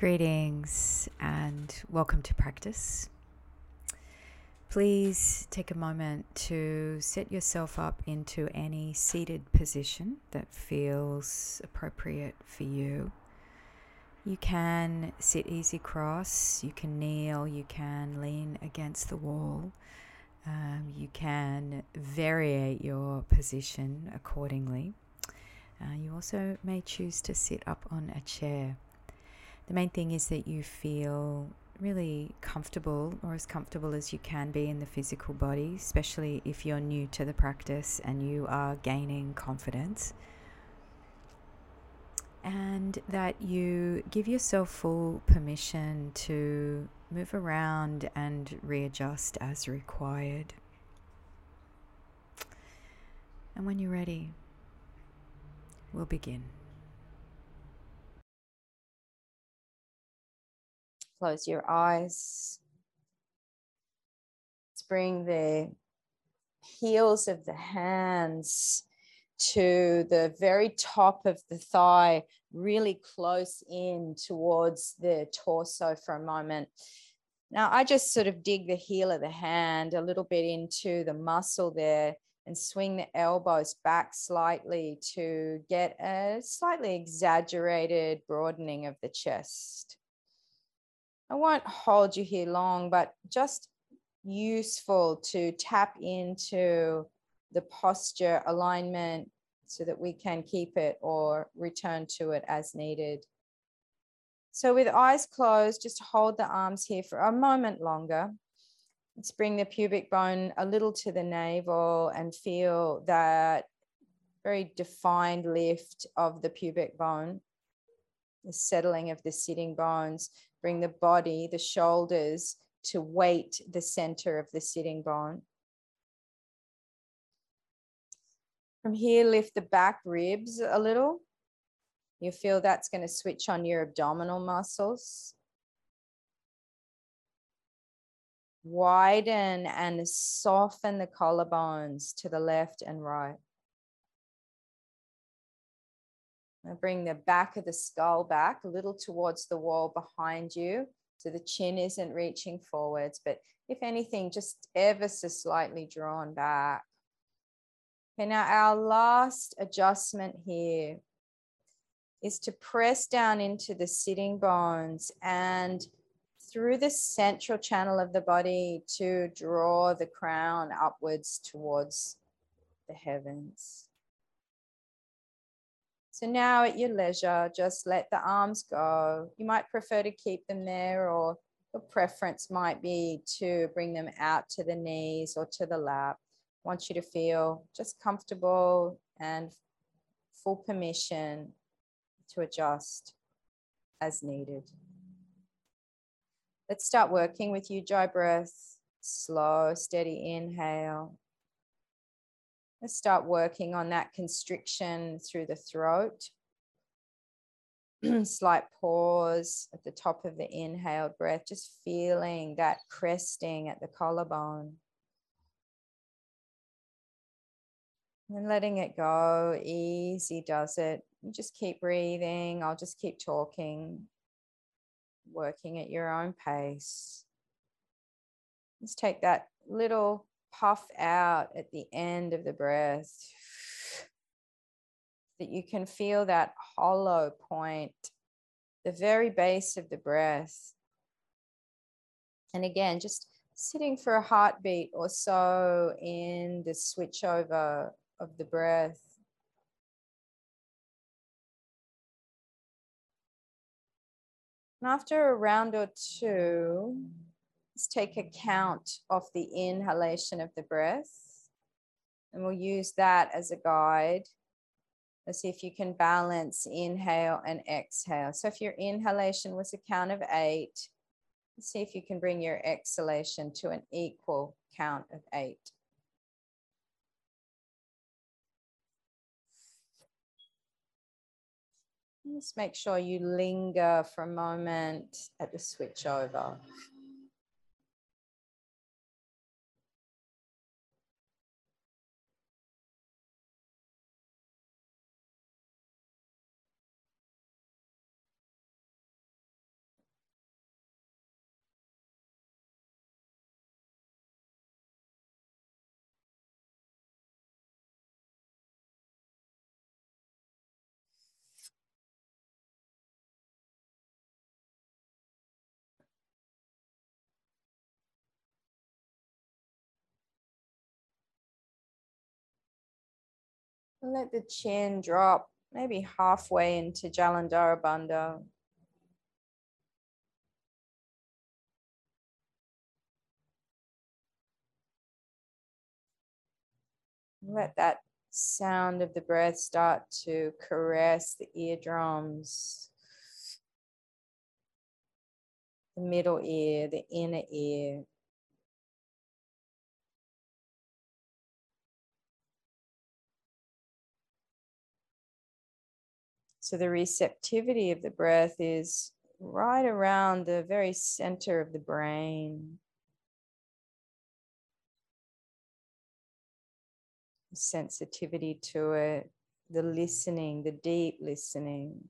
Greetings and welcome to practice. Please take a moment to set yourself up into any seated position that feels appropriate for you. You can sit easy cross, you can kneel, you can lean against the wall, um, you can variate your position accordingly. Uh, you also may choose to sit up on a chair. The main thing is that you feel really comfortable or as comfortable as you can be in the physical body, especially if you're new to the practice and you are gaining confidence. And that you give yourself full permission to move around and readjust as required. And when you're ready, we'll begin. Close your eyes. Let's bring the heels of the hands to the very top of the thigh, really close in towards the torso for a moment. Now, I just sort of dig the heel of the hand a little bit into the muscle there and swing the elbows back slightly to get a slightly exaggerated broadening of the chest. I won't hold you here long, but just useful to tap into the posture alignment so that we can keep it or return to it as needed. So, with eyes closed, just hold the arms here for a moment longer. Let's bring the pubic bone a little to the navel and feel that very defined lift of the pubic bone, the settling of the sitting bones. Bring the body, the shoulders to weight the center of the sitting bone. From here, lift the back ribs a little. You feel that's going to switch on your abdominal muscles. Widen and soften the collarbones to the left and right. Bring the back of the skull back a little towards the wall behind you. So the chin isn't reaching forwards, but if anything, just ever so slightly drawn back. Okay, now our last adjustment here is to press down into the sitting bones and through the central channel of the body to draw the crown upwards towards the heavens. So now at your leisure, just let the arms go. You might prefer to keep them there or your preference might be to bring them out to the knees or to the lap. I want you to feel just comfortable and full permission to adjust as needed. Let's start working with Ujjayi breath. Slow, steady inhale. Let's start working on that constriction through the throat. Slight pause at the top of the inhaled breath, just feeling that cresting at the collarbone. And letting it go, easy does it. You just keep breathing. I'll just keep talking, working at your own pace. Just take that little puff out at the end of the breath. That you can feel that hollow point, the very base of the breath. And again, just sitting for a heartbeat or so in the switch over of the breath. And after a round or two, let's take a count of the inhalation of the breath. And we'll use that as a guide. Let's see if you can balance inhale and exhale. So if your inhalation was a count of eight, let's see if you can bring your exhalation to an equal count of eight. Just make sure you linger for a moment at the switch Let the chin drop maybe halfway into Jalandhara Bandha. Let that sound of the breath start to caress the eardrums, the middle ear, the inner ear. So the receptivity of the breath is right around the very center of the brain. sensitivity to it, the listening, the deep listening.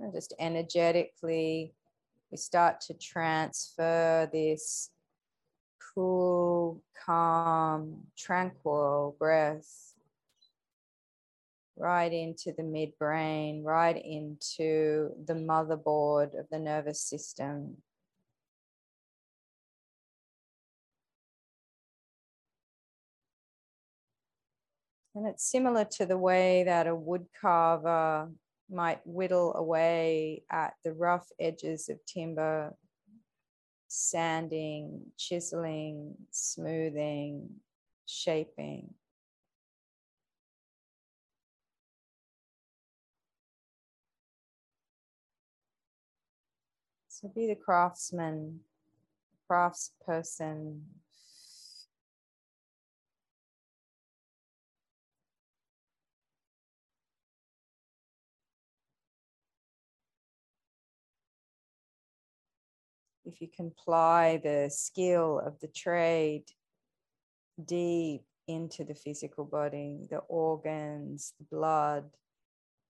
And just energetically, we start to transfer this cool, calm, tranquil breath right into the midbrain, right into the motherboard of the nervous system. And it's similar to the way that a wood carver might whittle away at the rough edges of timber, sanding, chiseling, smoothing, shaping. So be the craftsman, craftsperson. If you can apply the skill of the trade deep into the physical body, the organs, the blood,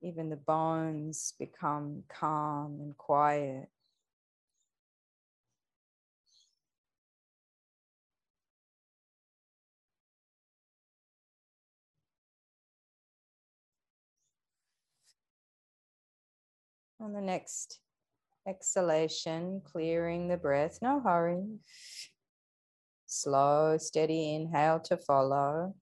even the bones become calm and quiet. On the next exhalation, clearing the breath, no hurry. Slow, steady inhale to follow.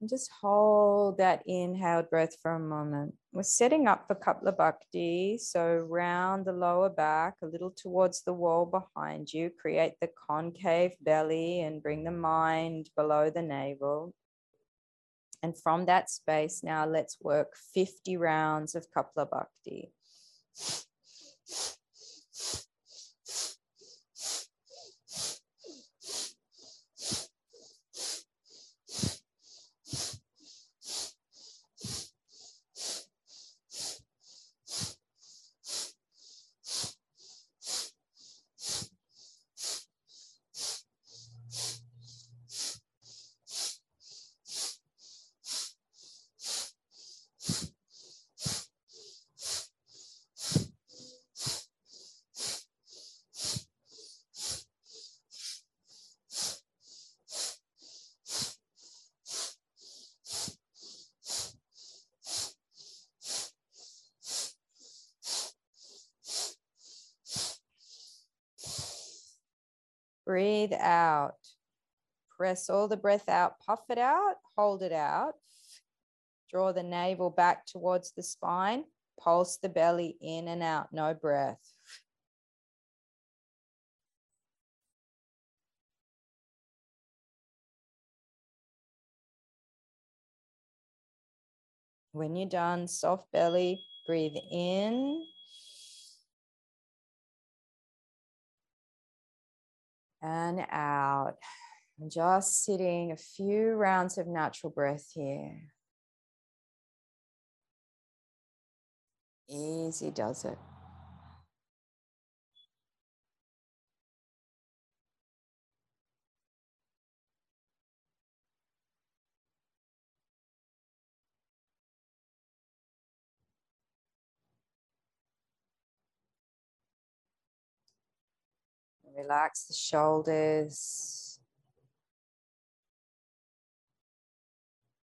And just hold that inhaled breath for a moment. We're setting up for Kapalabhati. So round the lower back, a little towards the wall behind you. Create the concave belly and bring the mind below the navel. And from that space, now let's work 50 rounds of Kapalabhati. Breathe out. Press all the breath out, puff it out, hold it out. Draw the navel back towards the spine, pulse the belly in and out, no breath. When you're done, soft belly, breathe in and out. just sitting a few rounds of natural breath here. Easy does it. Relax the shoulders.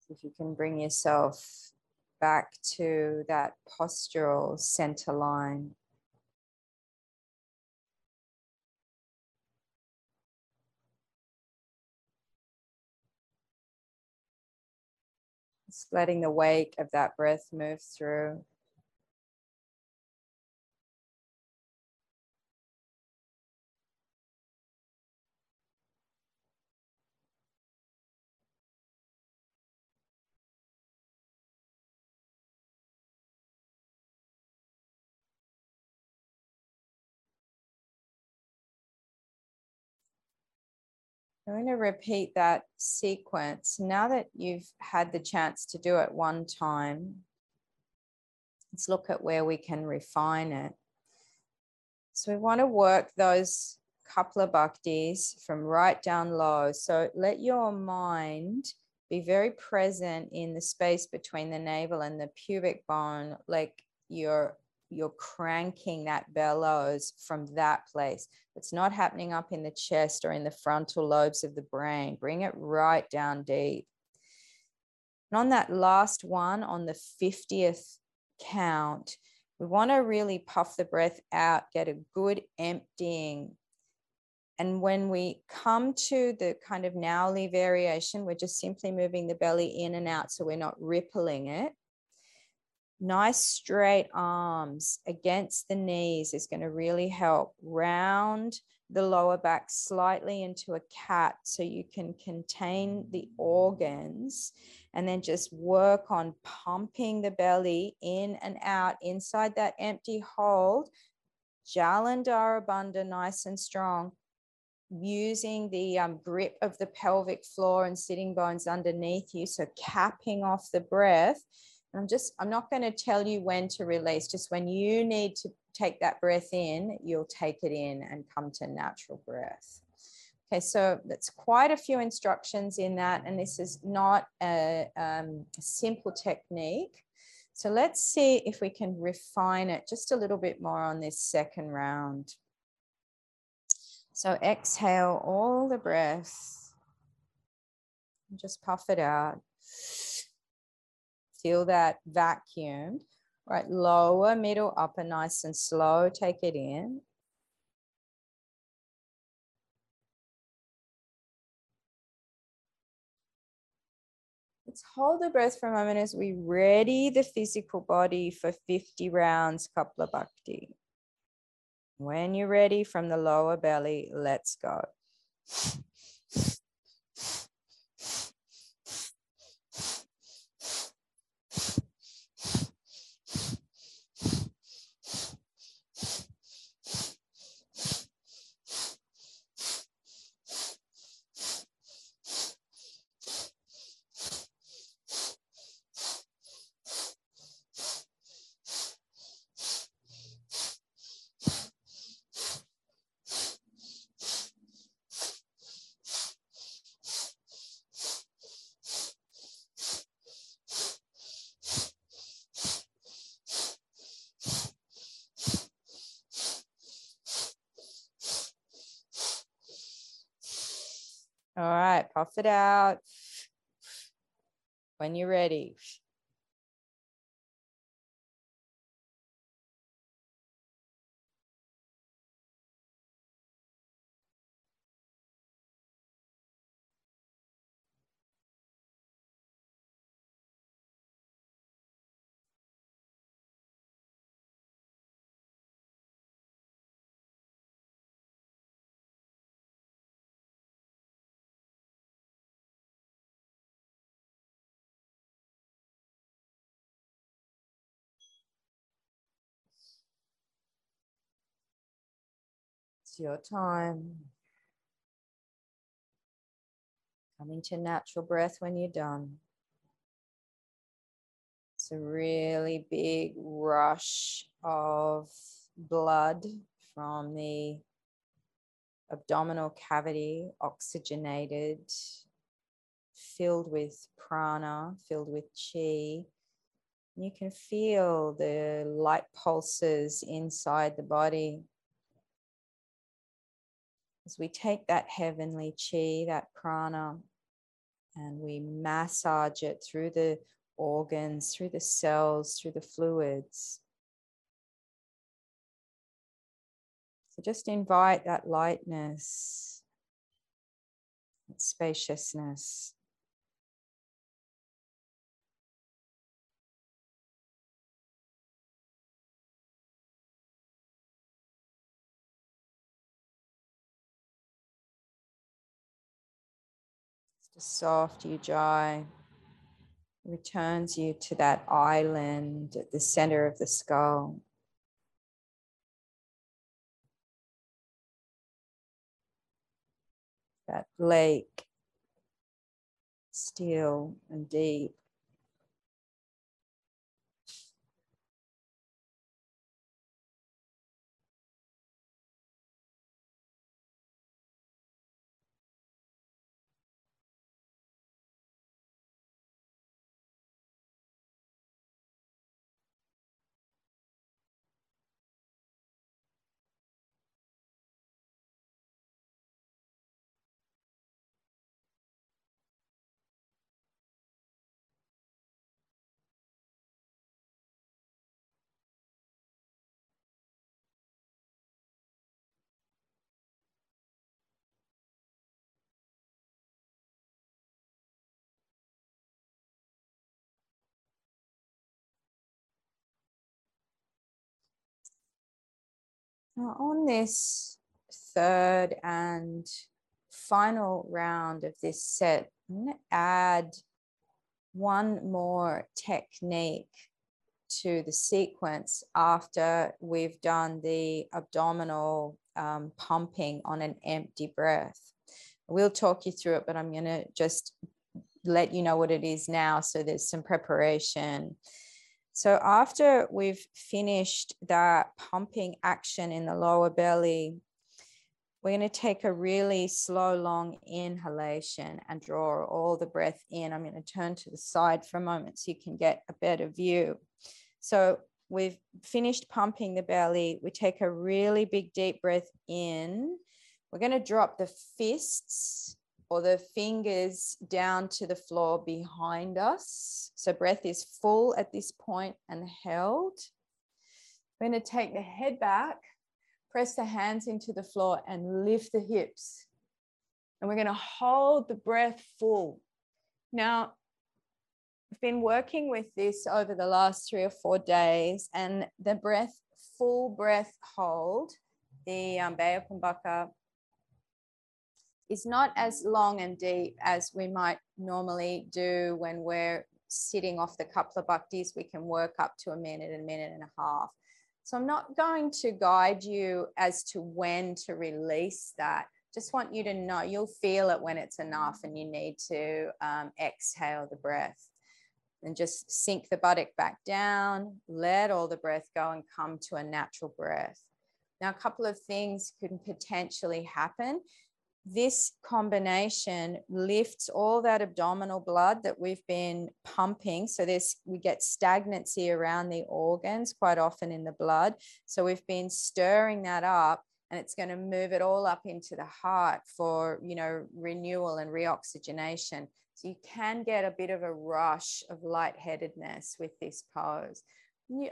If you can bring yourself back to that postural center line. Just letting the wake of that breath move through. I'm going to repeat that sequence. Now that you've had the chance to do it one time, let's look at where we can refine it. So we want to work those Kapalabhatis from right down low. So let your mind be very present in the space between the navel and the pubic bone, like you're you're cranking that bellows from that place. It's not happening up in the chest or in the frontal lobes of the brain. Bring it right down deep. And on that last one, on the 50th count, we want to really puff the breath out, get a good emptying. And when we come to the kind of Nauli variation, we're just simply moving the belly in and out so we're not rippling it nice straight arms against the knees is going to really help round the lower back slightly into a cat so you can contain the organs. And then just work on pumping the belly in and out inside that empty hold. Jalandhara bandha nice and strong. Using the um, grip of the pelvic floor and sitting bones underneath you so capping off the breath I'm just, I'm not going to tell you when to release, just when you need to take that breath in, you'll take it in and come to natural breath. Okay, so that's quite a few instructions in that, and this is not a, um, simple technique. So let's see if we can refine it just a little bit more on this second round. So exhale all the breath. Just puff it out feel that vacuum, right? Lower, middle, upper, nice and slow. Take it in. Let's hold the breath for a moment as we ready the physical body for 50 rounds Kapalabhati. When you're ready from the lower belly, let's go. All right, puff it out. When you're ready. Your time. Coming to natural breath when you're done. It's a really big rush of blood from the abdominal cavity, oxygenated, filled with prana, filled with chi. You can feel the light pulses inside the body as we take that heavenly chi, that prana, and we massage it through the organs, through the cells, through the fluids. So just invite that lightness, that spaciousness. Soft ujjayi returns you to that island at the center of the skull. That lake, still and deep. Now, on this third and final round of this set, I'm going to add one more technique to the sequence after we've done the abdominal um, pumping on an empty breath. We'll talk you through it, but I'm going to just let you know what it is now so there's some preparation. So after we've finished that pumping action in the lower belly, we're going to take a really slow, long inhalation and draw all the breath in. I'm going to turn to the side for a moment so you can get a better view. So we've finished pumping the belly. We take a really big, deep breath in. We're going to drop the fists or the fingers down to the floor behind us. So breath is full at this point and held. We're going to take the head back, press the hands into the floor and lift the hips. And we're going to hold the breath full. Now, I've been working with this over the last three or four days, and the breath, full breath hold, the um, Bayo Is not as long and deep as we might normally do when we're sitting off the Kapalabhatis. We can work up to a minute, a minute and a half. So I'm not going to guide you as to when to release that. Just want you to know you'll feel it when it's enough and you need to um, exhale the breath and just sink the buttock back down, let all the breath go and come to a natural breath. Now, a couple of things could potentially happen this combination lifts all that abdominal blood that we've been pumping. So this we get stagnancy around the organs quite often in the blood. So we've been stirring that up and it's going to move it all up into the heart for you know renewal and reoxygenation. So you can get a bit of a rush of lightheadedness with this pose.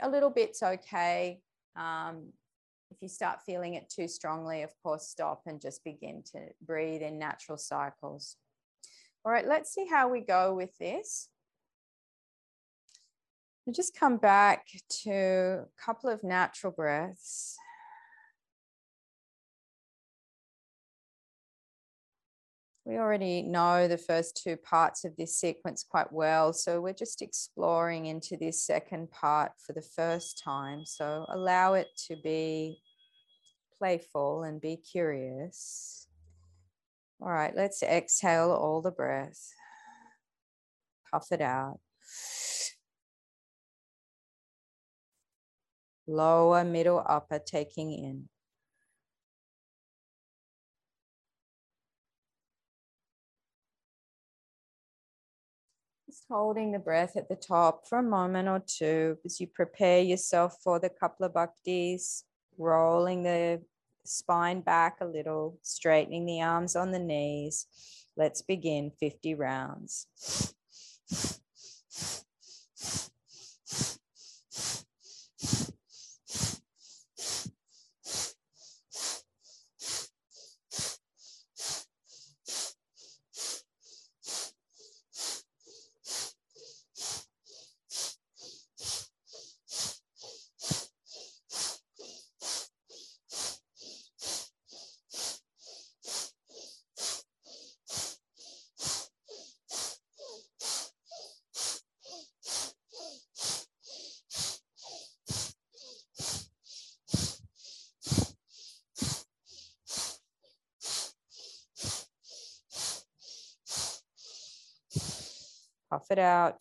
A little bit's okay um, if you start feeling it too strongly, of course, stop and just begin to breathe in natural cycles. All right, let's see how we go with this. We just come back to a couple of natural breaths. We already know the first two parts of this sequence quite well, so we're just exploring into this second part for the first time. So allow it to be playful and be curious. All right, let's exhale all the breath. Puff it out. Lower, middle, upper, taking in. Just holding the breath at the top for a moment or two as you prepare yourself for the Kapalabhatis, rolling the spine back a little, straightening the arms on the knees. Let's begin 50 rounds. Puff it out.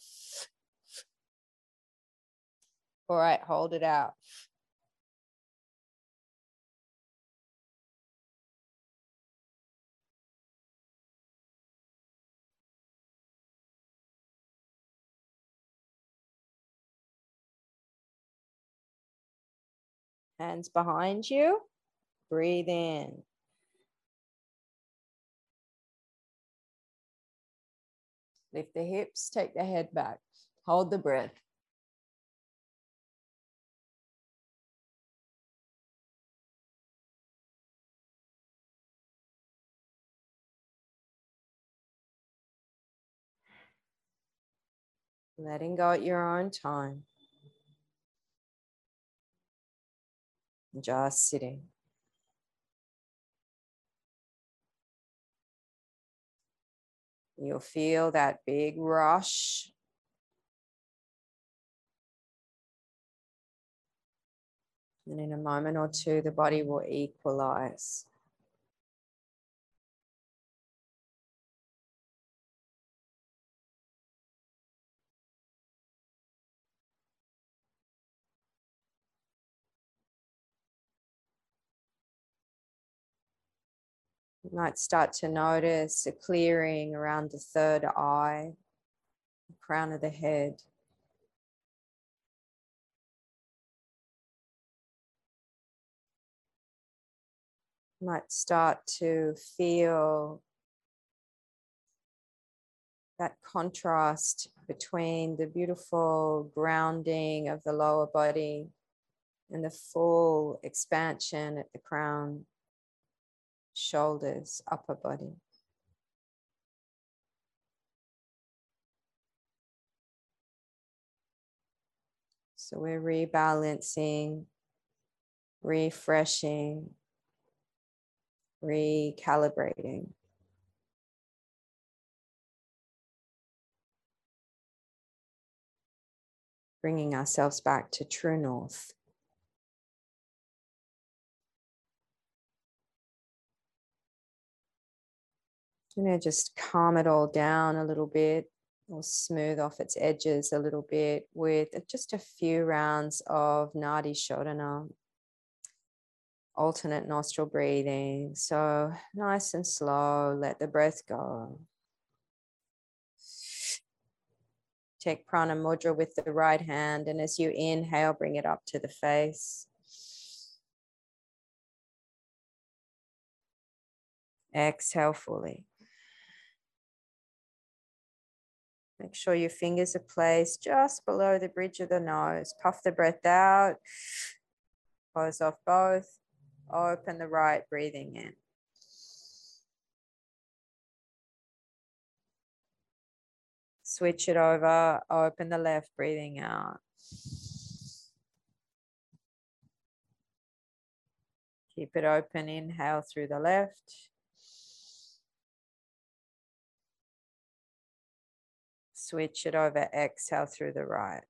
All right, hold it out. Hands behind you. Breathe in. Lift the hips, take the head back. Hold the breath. Letting go at your own time. Just sitting. You'll feel that big rush. And in a moment or two, the body will equalize. You might start to notice a clearing around the third eye, the crown of the head. You might start to feel that contrast between the beautiful grounding of the lower body and the full expansion at the crown shoulders, upper body. So we're rebalancing, refreshing, recalibrating. Bringing ourselves back to true north. You know, just calm it all down a little bit or smooth off its edges a little bit with just a few rounds of Nadi Shodhana, alternate nostril breathing. So nice and slow, let the breath go. Take prana mudra with the right hand, and as you inhale, bring it up to the face. Exhale fully. Make sure your fingers are placed just below the bridge of the nose. Puff the breath out. Close off both. Open the right, breathing in. Switch it over. Open the left, breathing out. Keep it open. Inhale through the left. Switch it over, exhale through the right.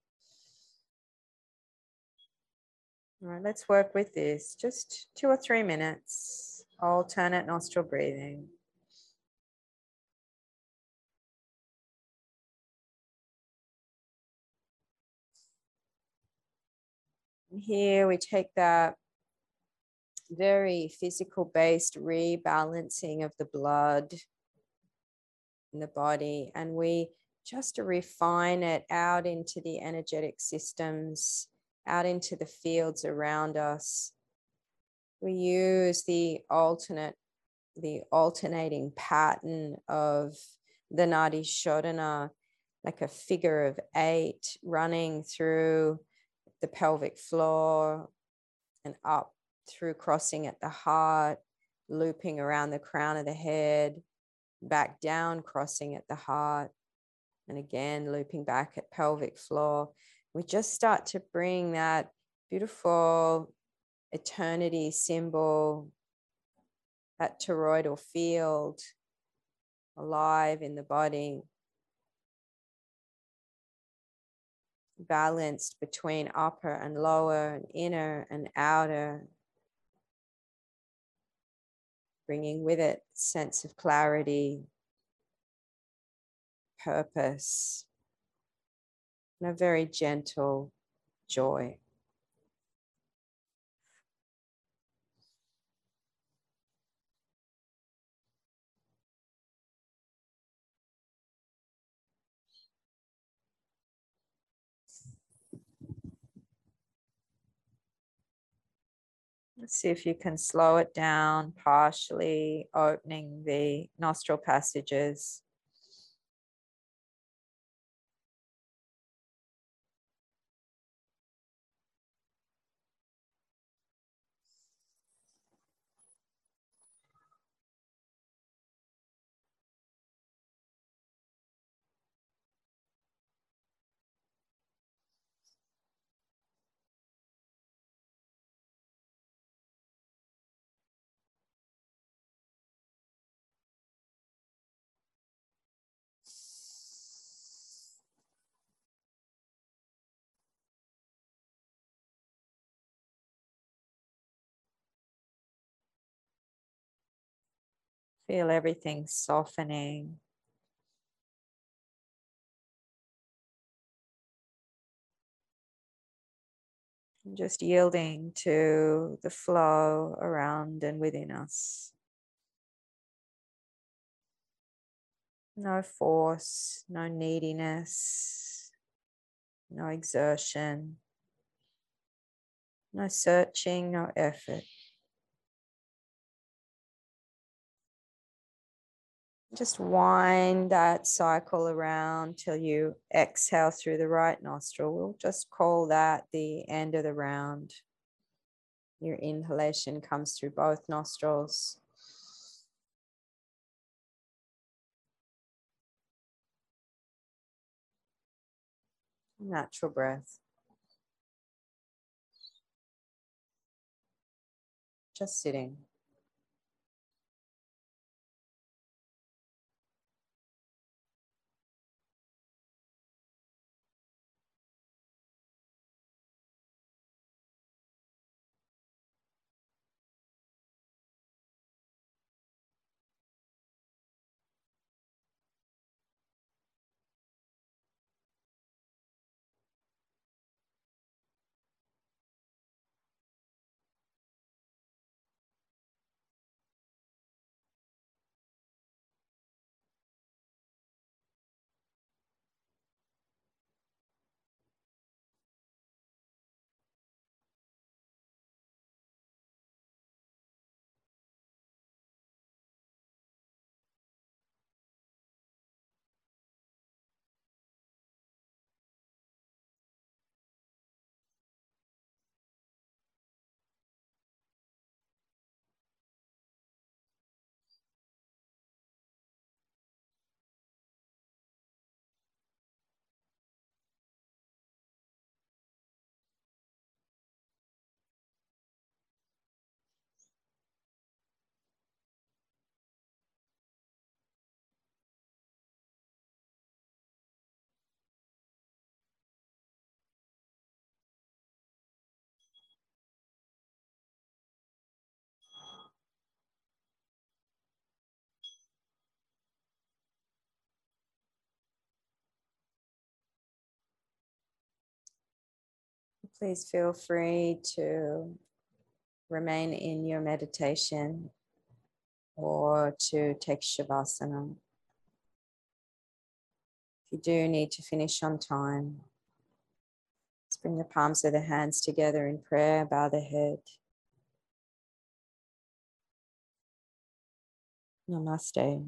All right, let's work with this. Just two or three minutes, alternate nostril breathing. here we take that very physical based rebalancing of the blood in the body and we just to refine it out into the energetic systems, out into the fields around us. We use the alternate, the alternating pattern of the Nadi Shodhana, like a figure of eight running through the pelvic floor and up through crossing at the heart, looping around the crown of the head, back down, crossing at the heart, and again, looping back at pelvic floor. We just start to bring that beautiful eternity symbol, that toroidal field alive in the body. Balanced between upper and lower, and inner and outer, bringing with it sense of clarity, purpose, and a very gentle joy. Let's see if you can slow it down, partially opening the nostril passages. Feel everything softening. Just yielding to the flow around and within us. No force, no neediness, no exertion, no searching, no effort. Just wind that cycle around till you exhale through the right nostril. We'll just call that the end of the round. Your inhalation comes through both nostrils. Natural breath. Just sitting. Please feel free to remain in your meditation or to take Shavasana. If you do need to finish on time, let's bring the palms of the hands together in prayer, bow the head. Namaste.